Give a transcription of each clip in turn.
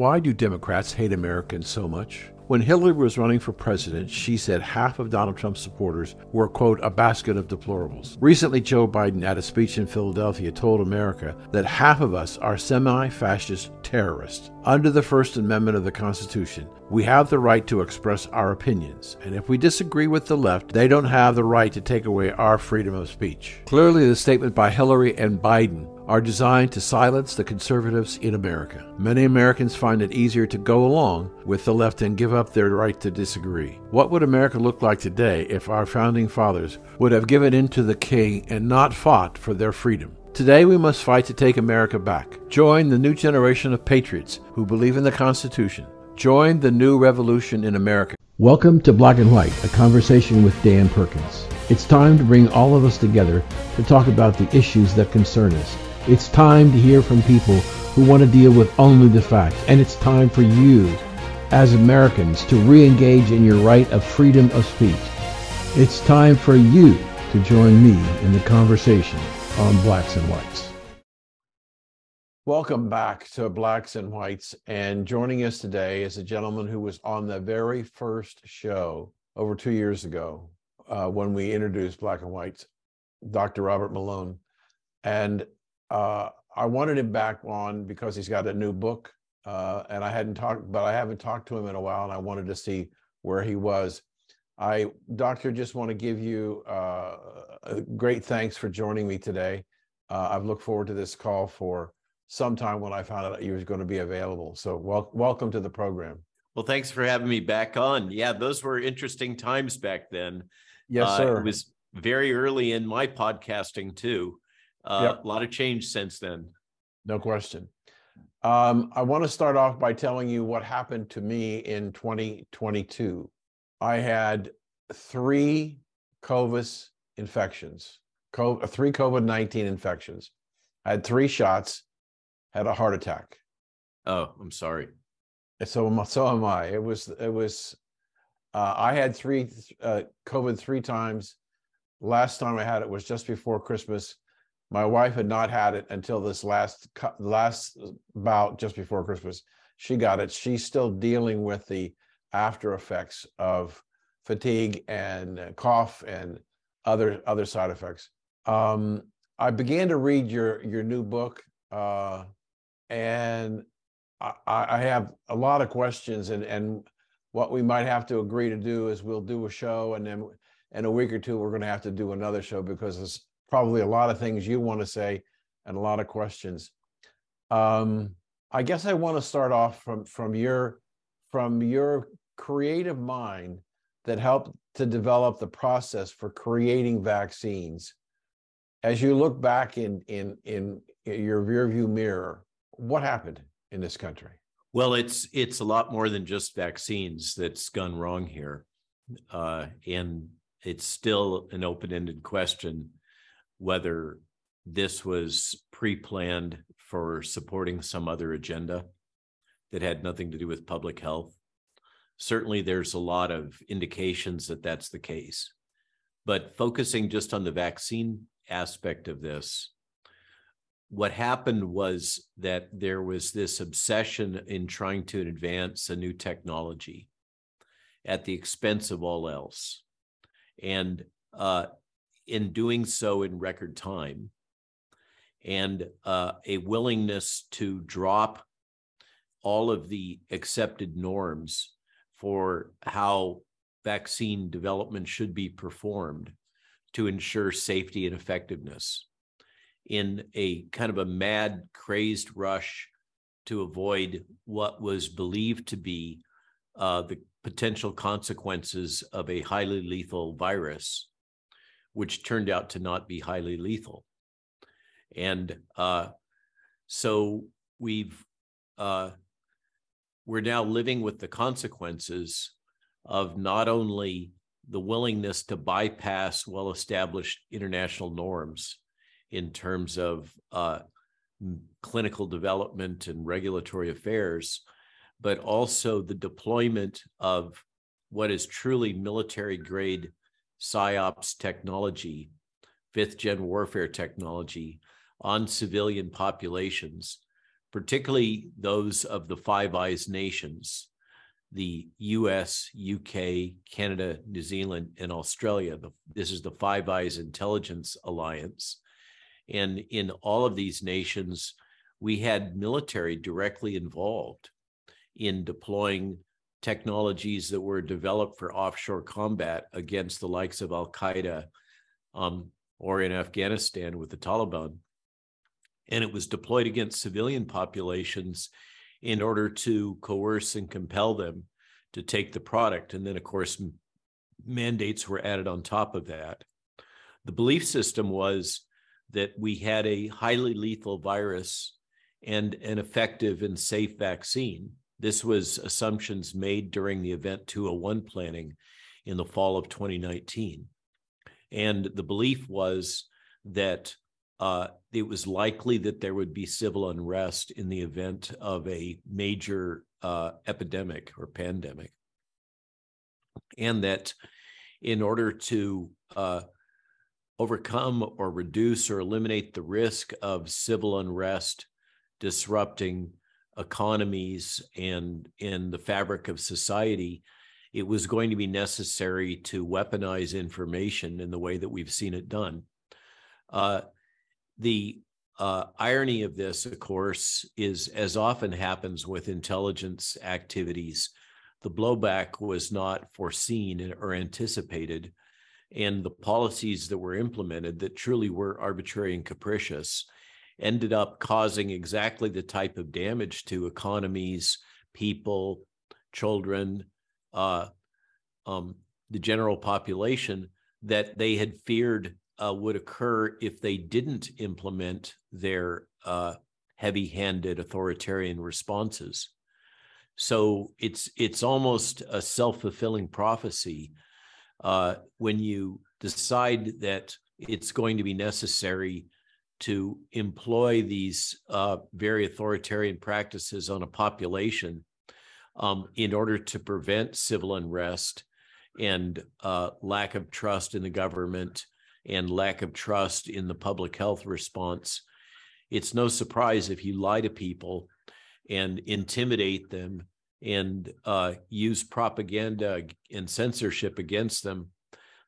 Why do Democrats hate Americans so much? When Hillary was running for president, she said half of Donald Trump's supporters were, quote, a basket of deplorables. Recently, Joe Biden, at a speech in Philadelphia, told America that half of us are semi fascist terrorists. Under the First Amendment of the Constitution, we have the right to express our opinions, and if we disagree with the left, they don't have the right to take away our freedom of speech. Clearly, the statement by Hillary and Biden are designed to silence the conservatives in America. Many Americans find it easier to go along with the left and give up their right to disagree. What would America look like today if our founding fathers would have given in to the king and not fought for their freedom? Today we must fight to take America back. Join the new generation of patriots who believe in the Constitution. Join the new revolution in America. Welcome to Black and White, a conversation with Dan Perkins. It's time to bring all of us together to talk about the issues that concern us it's time to hear from people who want to deal with only the facts. And it's time for you, as Americans, to re-engage in your right of freedom of speech. It's time for you to join me in the conversation on Blacks and Whites. Welcome back to Blacks and Whites. And joining us today is a gentleman who was on the very first show over two years ago uh, when we introduced Black and Whites, Dr. Robert Malone. And uh, I wanted him back on because he's got a new book, uh, and I hadn't talked, but I haven't talked to him in a while, and I wanted to see where he was. I, Doctor, just want to give you uh, great thanks for joining me today. Uh, I've looked forward to this call for some time when I found out you was going to be available. So, wel- welcome to the program. Well, thanks for having me back on. Yeah, those were interesting times back then. Yes, sir. Uh, it was very early in my podcasting too. Uh, yep. A lot of change since then. No question. Um, I want to start off by telling you what happened to me in 2022. I had three COVID infections, COVID, three COVID 19 infections. I had three shots, had a heart attack. Oh, I'm sorry. So, so am I. It was, it was, uh, I had three uh, COVID three times. Last time I had it was just before Christmas. My wife had not had it until this last last bout just before Christmas. She got it. She's still dealing with the after effects of fatigue and cough and other other side effects. Um, I began to read your your new book, uh, and I, I have a lot of questions. And and what we might have to agree to do is we'll do a show, and then in a week or two we're going to have to do another show because probably a lot of things you want to say and a lot of questions. Um, I guess I want to start off from from your from your creative mind that helped to develop the process for creating vaccines. As you look back in in in your rearview mirror, what happened in this country? Well, it's it's a lot more than just vaccines that's gone wrong here, uh, and it's still an open-ended question whether this was pre-planned for supporting some other agenda that had nothing to do with public health. Certainly, there's a lot of indications that that's the case. But focusing just on the vaccine aspect of this, what happened was that there was this obsession in trying to advance a new technology at the expense of all else. And uh, in doing so in record time and uh, a willingness to drop all of the accepted norms for how vaccine development should be performed to ensure safety and effectiveness in a kind of a mad, crazed rush to avoid what was believed to be uh, the potential consequences of a highly lethal virus which turned out to not be highly lethal. And uh, so we've uh, we're now living with the consequences of not only the willingness to bypass well-established international norms in terms of uh, clinical development and regulatory affairs, but also the deployment of what is truly military grade psyops technology, fifth gen warfare technology on civilian populations particularly those of the Five Eyes nations, the US, UK, Canada, New Zealand, and Australia. The, this is the Five Eyes Intelligence Alliance. And in all of these nations, we had military directly involved in deploying technologies that were developed for offshore combat against the likes of Al Qaeda um, or in Afghanistan with the Taliban. And it was deployed against civilian populations in order to coerce and compel them to take the product. And then, of course, mandates were added on top of that. The belief system was that we had a highly lethal virus and an effective and safe vaccine. This was assumptions made during the Event 201 planning in the fall of 2019. And the belief was that uh, it was likely that there would be civil unrest in the event of a major uh, epidemic or pandemic. And that in order to uh, overcome or reduce or eliminate the risk of civil unrest disrupting economies and in the fabric of society, it was going to be necessary to weaponize information in the way that we've seen it done. Uh, the uh, irony of this, of course, is as often happens with intelligence activities, the blowback was not foreseen or anticipated. And the policies that were implemented that truly were arbitrary and capricious ended up causing exactly the type of damage to economies, people, children, uh, um, the general population that they had feared uh, would occur if they didn't implement their uh, heavy-handed authoritarian responses. So it's it's almost a self-fulfilling prophecy uh, when you decide that it's going to be necessary to employ these uh, very authoritarian practices on a population um, in order to prevent civil unrest and uh, lack of trust in the government and lack of trust in the public health response. It's no surprise if you lie to people and intimidate them and uh, use propaganda and censorship against them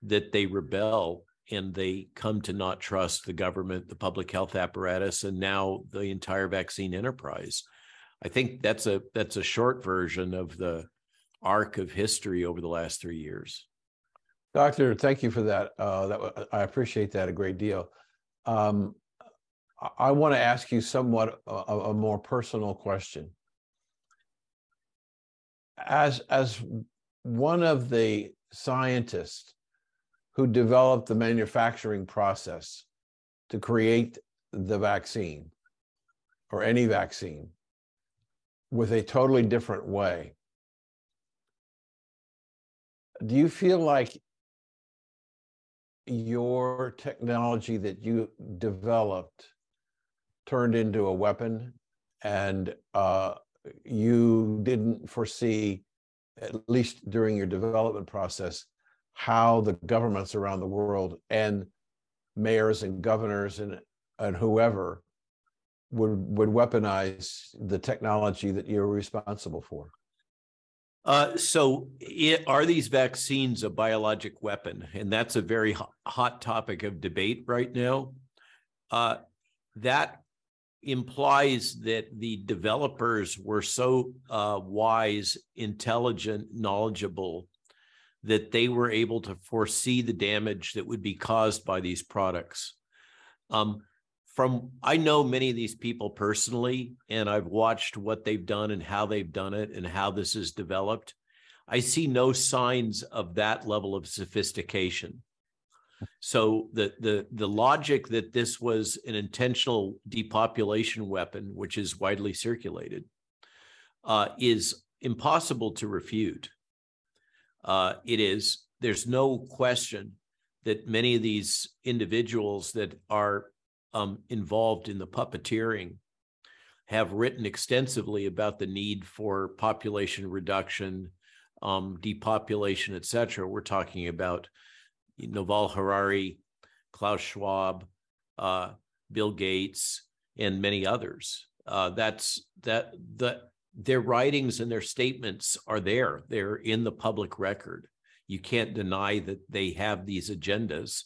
that they rebel and they come to not trust the government, the public health apparatus, and now the entire vaccine enterprise. I think that's a that's a short version of the arc of history over the last three years. Doctor, thank you for that. Uh, that I appreciate that a great deal. Um, I, I want to ask you somewhat a, a, more personal question. As as one of the scientists who developed the manufacturing process to create the vaccine or any vaccine with a totally different way. Do you feel like your technology that you developed turned into a weapon and uh, you didn't foresee, at least during your development process, how the governments around the world and mayors and governors and, and whoever would would weaponize the technology that you're responsible for? Uh, so, it, are these vaccines a biologic weapon? And that's a very hot, topic of debate right now. Uh, that implies that the developers were so uh, wise, intelligent, knowledgeable that they were able to foresee the damage that would be caused by these products. Um, from I know many of these people personally, and I've watched what they've done and how they've done it and how this is developed. I see no signs of that level of sophistication. So the the the logic that this was an intentional depopulation weapon, which is widely circulated, uh, is impossible to refute. Uh, it is. There's no question that many of these individuals that are um, involved in the puppeteering have written extensively about the need for population reduction, um, depopulation, et cetera. We're talking about Yuval Harari, Klaus Schwab, uh, Bill Gates, and many others. Uh, that's that the their writings and their statements are there. They're in the public record. You can't deny that they have these agendas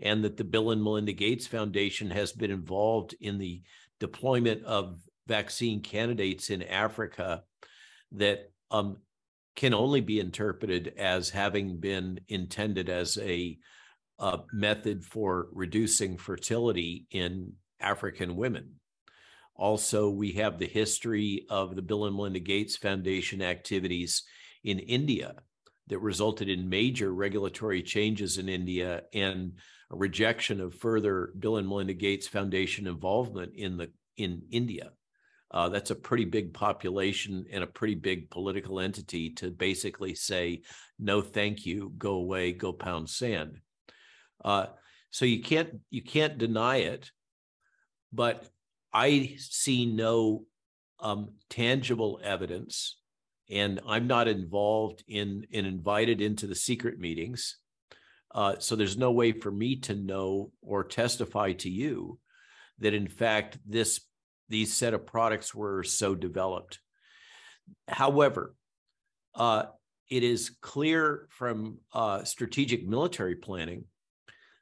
and that the Bill and Melinda Gates Foundation has been involved in the deployment of vaccine candidates in Africa that um, can only be interpreted as having been intended as a, a method for reducing fertility in African women. Also, we have the history of the Bill and Melinda Gates Foundation activities in India that resulted in major regulatory changes in India and a rejection of further Bill and Melinda Gates Foundation involvement in the in India. Uh, that's a pretty big population and a pretty big political entity to basically say, no, thank you, go away, go pound sand. Uh, so you can't you can't deny it, but I see no um, tangible evidence, and I'm not involved in and in invited into the secret meetings. Uh, so there's no way for me to know or testify to you that in fact this these set of products were so developed. However, uh, it is clear from uh, strategic military planning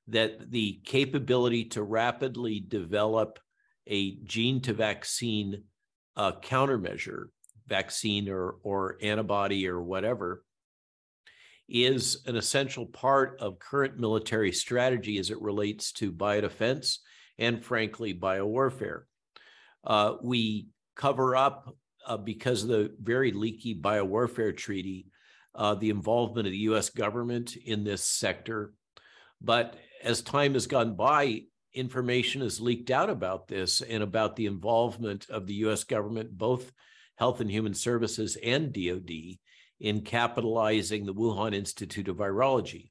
that the capability to rapidly develop a gene to vaccine uh, countermeasure, vaccine or, or antibody or whatever, is an essential part of current military strategy as it relates to biodefense and, frankly, biowarfare. Uh, we cover up, uh, because of the very leaky biowarfare treaty, uh, the involvement of the US government in this sector. But as time has gone by, information has leaked out about this and about the involvement of the US government, both Health and Human Services and DoD, in capitalizing the Wuhan Institute of Virology.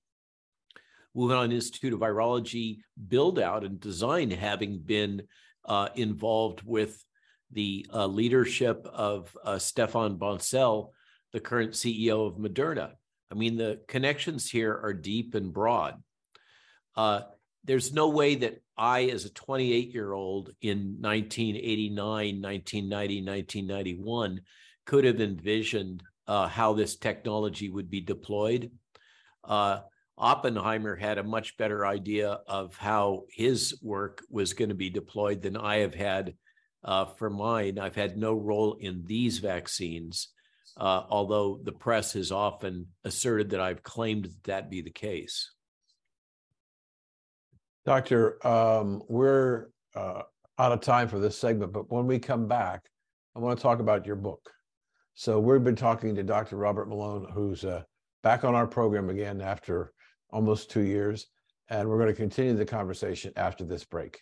Wuhan Institute of Virology build out and design having been uh, involved with the uh, leadership of uh, Stéphane Bancel, the current CEO of Moderna. I mean, the connections here are deep and broad. Uh, there's no way that I, as a 28 year old in 1989, 1990, 1991, could have envisioned uh, how this technology would be deployed. Uh, Oppenheimer had a much better idea of how his work was going to be deployed than I have had uh, for mine. I've had no role in these vaccines, uh, although the press has often asserted that I've claimed that, that be the case. Doctor, um, we're uh, out of time for this segment, but when we come back, I want to talk about your book. So we've been talking to Dr. Robert Malone, who's uh, back on our program again after almost two years, and we're going to continue the conversation after this break.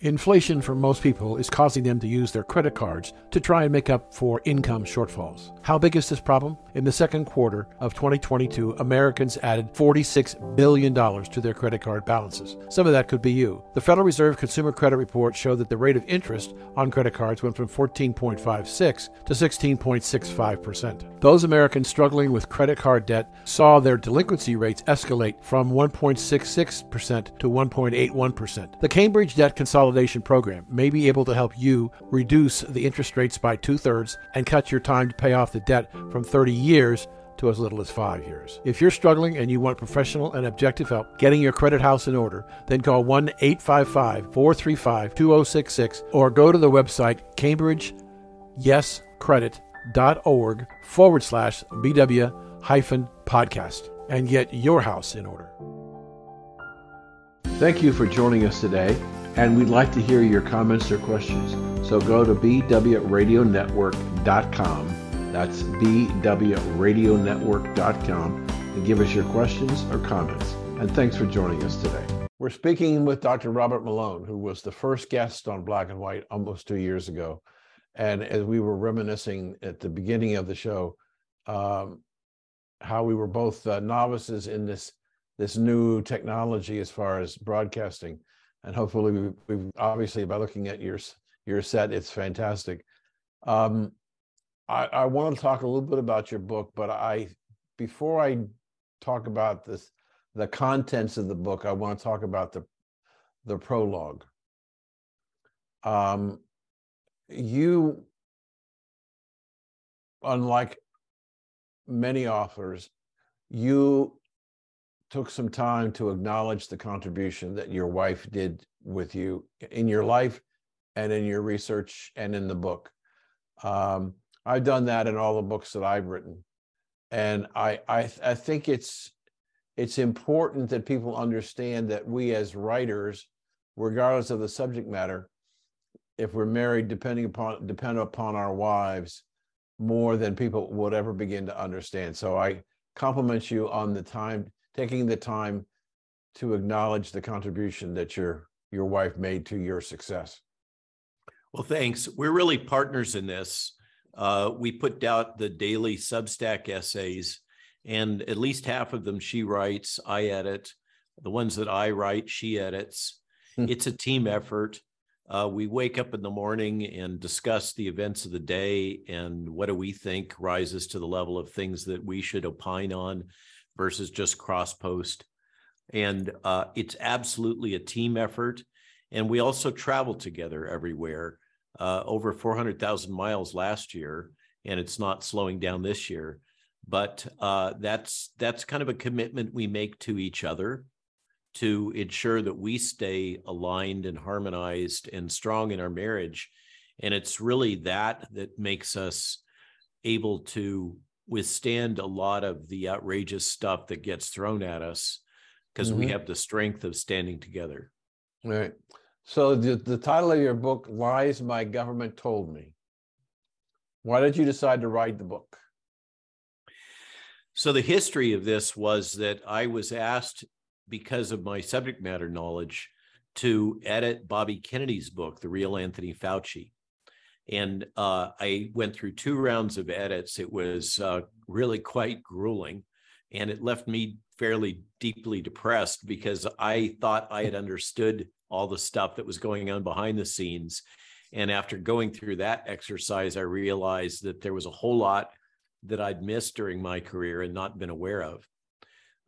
Inflation for most people is causing them to use their credit cards to try and make up for income shortfalls. How big is this problem? In the second quarter of 2022, Americans added $46 billion to their credit card balances. Some of that could be you. The Federal Reserve Consumer Credit Report showed that the rate of interest on credit cards went from 14.56 to 16.65%. Those Americans struggling with credit card debt saw their delinquency rates escalate from 1.66% to 1.81%. The Cambridge Debt Consolidation Program may be able to help you reduce the interest rates by two thirds and cut your time to pay off the debt from 30 years to as little as five years. If you're struggling and you want professional and objective help getting your credit house in order, then call 1 855 435 2066 or go to the website cambridgeyescredit.org forward slash BW hyphen podcast and get your house in order. Thank you for joining us today and we'd like to hear your comments or questions. So go to bwradionetwork.com. That's bwradionetwork.com and give us your questions or comments. And thanks for joining us today. We're speaking with Dr. Robert Malone, who was the first guest on Black and White almost two years ago. And as we were reminiscing at the beginning of the show, um, how we were both uh, novices in this this new technology as far as broadcasting and hopefully we've, we've, obviously by looking at your your set, it's fantastic. Um, I, I want to talk a little bit about your book, but I before I talk about this, the contents of the book, I want to talk about the the prologue. Um, you, unlike many authors, you took some time to acknowledge the contribution that your wife did with you in your life and in your research and in the book. Um, I've done that in all the books that I've written, and I I, I think it's it's important that people understand that we as writers, regardless of the subject matter, if we're married, depending upon depend upon our wives more than people would ever begin to understand. So I compliment you on the time taking the time to acknowledge the contribution that your your wife made to your success. Well, thanks. We're really partners in this. Uh, we put out the daily Substack essays, and at least half of them she writes, I edit. The ones that I write, she edits. Hmm. It's a team effort. Uh, we wake up in the morning and discuss the events of the day and what do we think rises to the level of things that we should opine on versus just cross post. And uh, it's absolutely a team effort. And we also travel together everywhere, uh, over 400,000 miles last year, and it's not slowing down this year. But uh, that's that's kind of a commitment we make to each other to ensure that we stay aligned and harmonized and strong in our marriage. And it's really that that makes us able to withstand a lot of the outrageous stuff that gets thrown at us because mm-hmm. we have the strength of standing together. Right. So the, the title of your book, Lies My Government Told Me. Why did you decide to write the book? So the history of this was that I was asked because of my subject matter knowledge to edit Bobby Kennedy's book, The Real Anthony Fauci. And uh, I went through two rounds of edits. It was uh, really quite grueling. And it left me fairly deeply depressed because I thought I had understood all the stuff that was going on behind the scenes. And after going through that exercise, I realized that there was a whole lot that I'd missed during my career and not been aware of.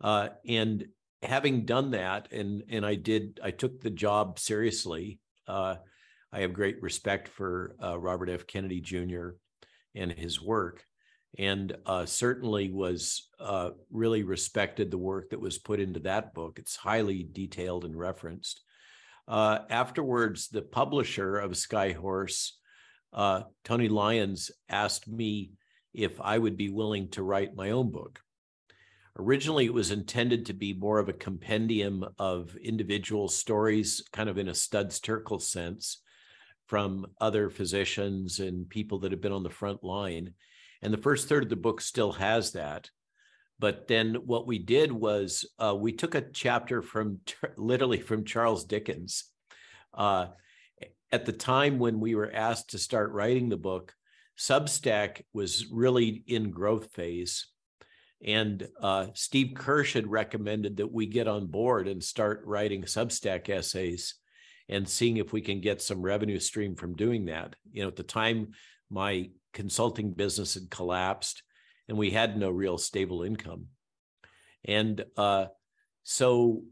Uh, and having done that, and and I did, I took the job seriously. Uh, I have great respect for uh, Robert F. Kennedy Jr. and his work, and uh, certainly was uh, really respected the work that was put into that book. It's highly detailed and referenced. Uh, afterwards, the publisher of Skyhorse, uh, Tony Lyons, asked me if I would be willing to write my own book. Originally, it was intended to be more of a compendium of individual stories, kind of in a Studs Terkel sense, from other physicians and people that have been on the front line. And the first third of the book still has that. But then what we did was uh, we took a chapter from literally from Charles Dickens. Uh, at the time when we were asked to start writing the book, Substack was really in growth phase. And uh, Steve Kirsch had recommended that we get on board and start writing Substack essays and seeing if we can get some revenue stream from doing that. You know, at the time, my consulting business had collapsed and we had no real stable income. And uh, so,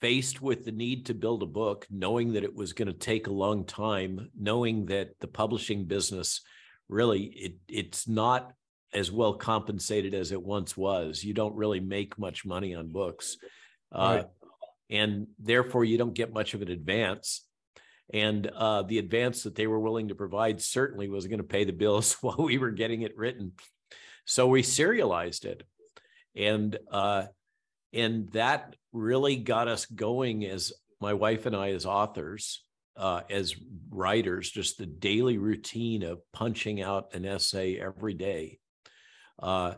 faced with the need to build a book, knowing that it was going to take a long time, knowing that the publishing business really it it's not as well compensated as it once was. You don't really make much money on books. Uh, and therefore you don't get much of an advance. And uh, the advance that they were willing to provide certainly was going to pay the bills while we were getting it written. So we serialized it, and uh, and that really got us going as my wife and I as authors, uh, as writers. Just the daily routine of punching out an essay every day, uh,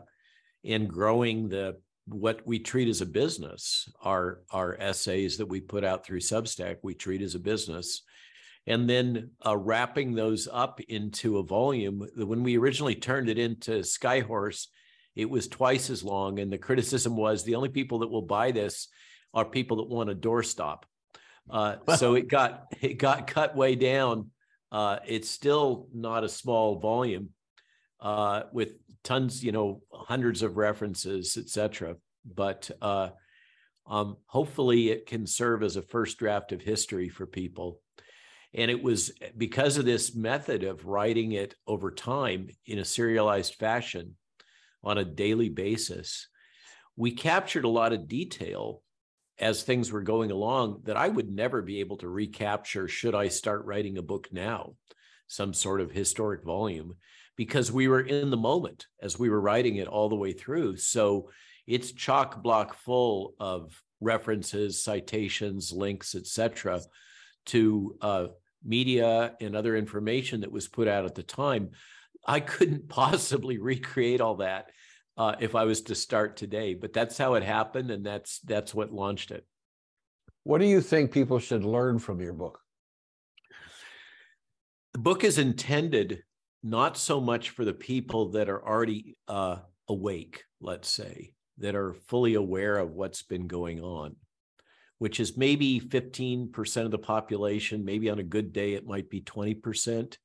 and growing the what we treat as a business our our essays that we put out through substack we treat as a business. And then uh, wrapping those up into a volume when we originally turned it into skyhorse it was twice as long. And the criticism was the only people that will buy this are people that want a doorstop. Uh, so it got it got cut way down. Uh, it's still not a small volume uh, with tons, you know, hundreds of references, etc. But uh, um, hopefully, it can serve as a first draft of history for people. And it was because of this method of writing it over time in a serialized fashion on a daily basis, we captured a lot of detail as things were going along that I would never be able to recapture should I start writing a book now, some sort of historic volume, because we were in the moment as we were writing it all the way through. So it's chock block full of references, citations, links, etc., to uh, media and other information that was put out at the time. I couldn't possibly recreate all that uh, if I was to start today, but that's how it happened, and that's that's what launched it. What do you think people should learn from your book? The book is intended not so much for the people that are already uh, awake, let's say, that are fully aware of what's been going on, which is maybe 15% of the population. Maybe on a good day, it might be 20%.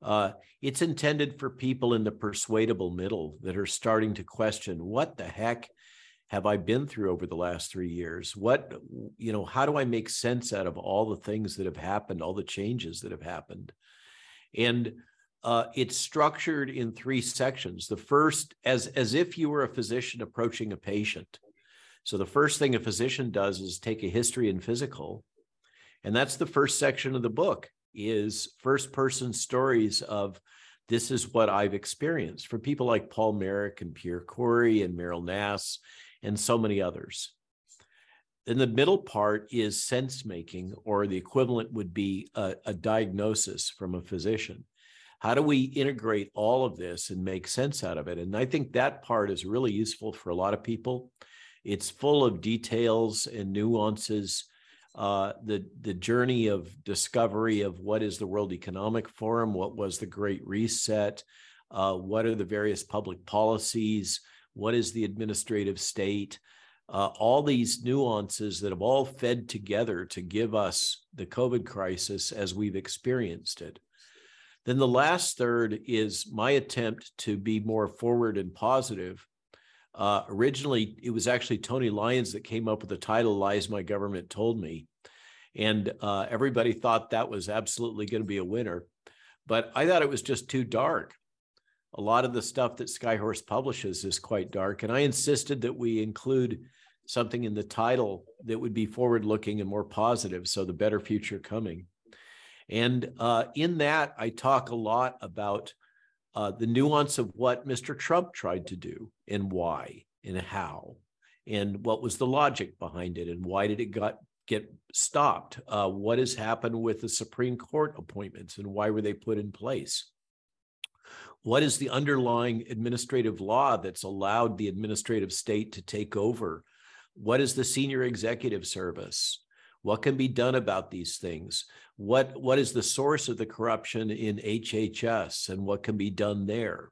Uh, it's intended for people in the persuadable middle that are starting to question what the heck have I been through over the last three years? What, you know, how do I make sense out of all the things that have happened, all the changes that have happened? And uh, it's structured in three sections. The first, as as if you were a physician approaching a patient. So the first thing a physician does is take a history and physical, and that's the first section of the book is first person stories of this is what I've experienced for people like Paul Marik and Pierre Kory and Meryl Nass and so many others. Then the middle part is sense making, or the equivalent would be a, a diagnosis from a physician how do we integrate all of this and make sense out of it? And i think that part is really useful for a lot of people. It's full of details and nuances. Uh, the the journey of discovery of what is the world economic forum what was the great reset uh, what are the various public policies what is the administrative state? Uh, all these nuances that have all fed together to give us the covid crisis as we've experienced it then the last third is my attempt to be more forward and positive. Uh, originally, it was actually Tony Lyons that came up with the title Lies My Government Told Me. And uh, everybody thought that was absolutely going to be a winner. But I thought it was just too dark. A lot of the stuff that Skyhorse publishes is quite dark. And I insisted that we include something in the title that would be forward looking and more positive. So the better future coming. And uh, in that, I talk a lot about uh, the nuance of what Mr. Trump tried to do and why and how, and what was the logic behind it, and why did it got get stopped? Uh, what has happened with the Supreme Court appointments, and why were they put in place? What is the underlying administrative law that's allowed the administrative state to take over? What is the senior executive service? What can be done about these things? What, what is the source of the corruption in HHS and what can be done there?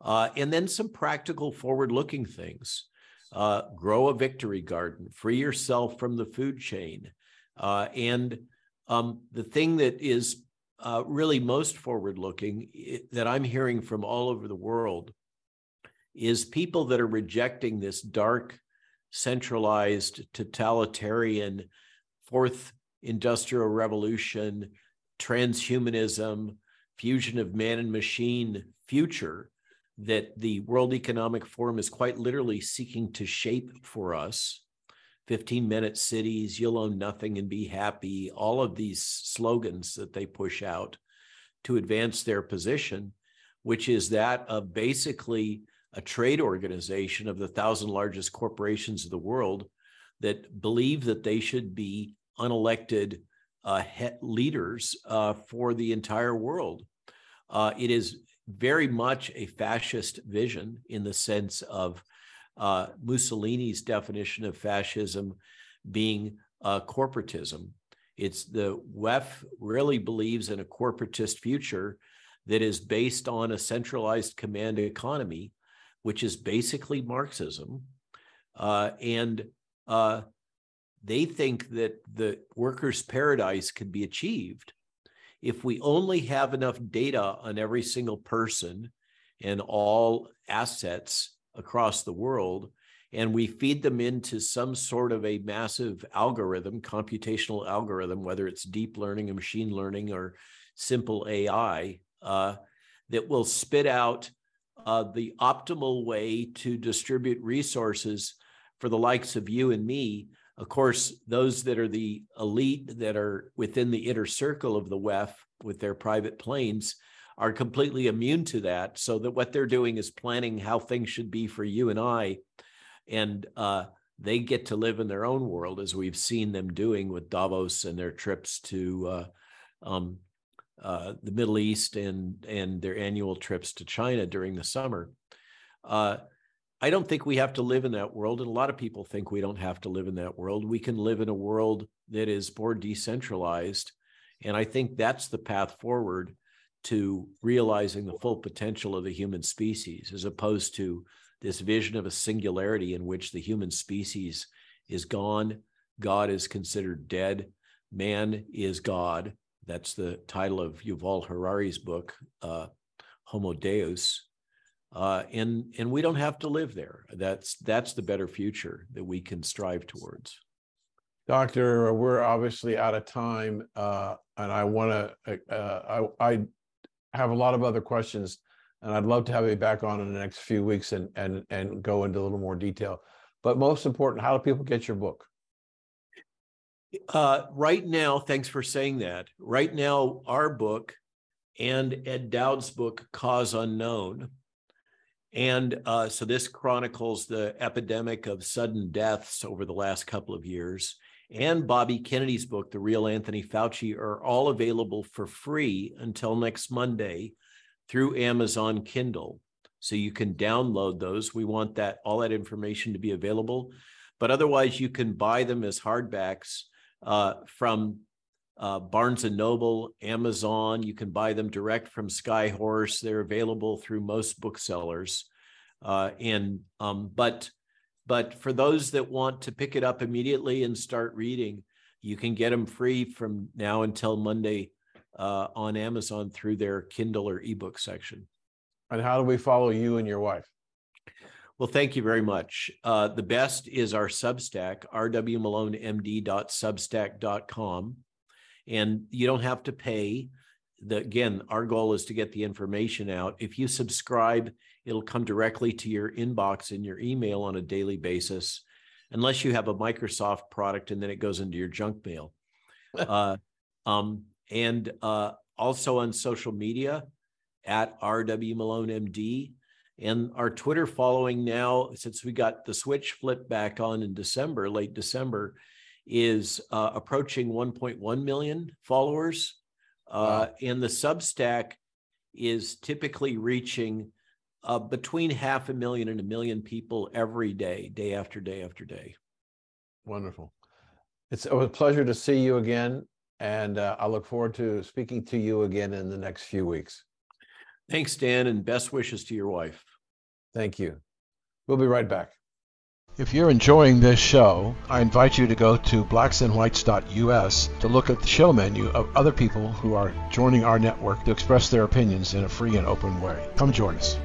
Uh, and then some practical forward looking things. Uh, grow a victory garden, free yourself from the food chain. Uh, and um, the thing that is uh, really most forward looking that I'm hearing from all over the world is people that are rejecting this dark, centralized, totalitarian fourth industrial revolution, transhumanism, fusion of man and machine future that the World Economic Forum is quite literally seeking to shape for us. 15 minute cities, you'll own nothing and be happy, all of these slogans that they push out to advance their position, which is that of basically a trade organization of the thousand largest corporations of the world that believe that they should be unelected uh, leaders uh, for the entire world. Uh, it is very much a fascist vision in the sense of uh, Mussolini's definition of fascism being uh, corporatism. It's the WEF really believes in a corporatist future that is based on a centralized command economy, which is basically Marxism. Uh, and they think that the workers' paradise can be achieved if we only have enough data on every single person and all assets across the world, and we feed them into some sort of a massive algorithm, computational algorithm, whether it's deep learning or machine learning or simple AI, uh, that will spit out uh, the optimal way to distribute resources for the likes of you and me. Of course, those that are the elite that are within the inner circle of the WEF with their private planes are completely immune to that. So that what they're doing is planning how things should be for you and I and uh, they get to live in their own world as we've seen them doing with Davos and their trips to uh, um, uh, the Middle East and and their annual trips to China during the summer. Uh, I don't think we have to live in that world, and a lot of people think we don't have to live in that world. We can live in a world that is more decentralized, and I think that's the path forward to realizing the full potential of the human species, as opposed to this vision of a singularity in which the human species is gone, God is considered dead, man is God. That's the title of Yuval Harari's book, uh, Homo Deus. Uh, and and we don't have to live there. That's that's the better future that we can strive towards. Doctor, we're obviously out of time, uh, and I want to. Uh, I, I have a lot of other questions and I'd love to have you back on in the next few weeks and and and go into a little more detail. But most important, how do people get your book? Uh, right now, thanks for saying that. Right now, our book and Ed Dowd's book, Cause Unknown, and uh, so this chronicles the epidemic of sudden deaths over the last couple of years. And Bobby Kennedy's book, The Real Anthony Fauci, are all available for free until next Monday through Amazon Kindle. So you can download those. We want that all that information to be available, but otherwise you can buy them as hardbacks uh, from uh, Barnes and Noble, Amazon. You can buy them direct from Skyhorse. They're available through most booksellers. Uh, and um, but but for those that want to pick it up immediately and start reading, you can get them free from now until Monday uh, on Amazon through their Kindle or ebook section. And how do we follow you and your wife? Well, thank you very much. Uh, the best is our Substack, rwmalonemd.substack.com. And you don't have to pay. The, again, our goal is to get the information out. If you subscribe, it'll come directly to your inbox in your email on a daily basis, unless you have a Microsoft product and then it goes into your junk mail. uh, um, and uh, also on social media at RW Malone MD. And our Twitter following now, since we got the switch flipped back on in December, late December, is uh, approaching 1.1 million followers. Uh, wow. And the Substack is typically reaching uh, between half a million and a million people every day, day after day after day. Wonderful. It's a pleasure to see you again. And uh, I look forward to speaking to you again in the next few weeks. Thanks, Dan, and best wishes to your wife. Thank you. We'll be right back. If you're enjoying this show, I invite you to go to blacksandwhites.us to look at the show menu of other people who are joining our network to express their opinions in a free and open way. Come join us.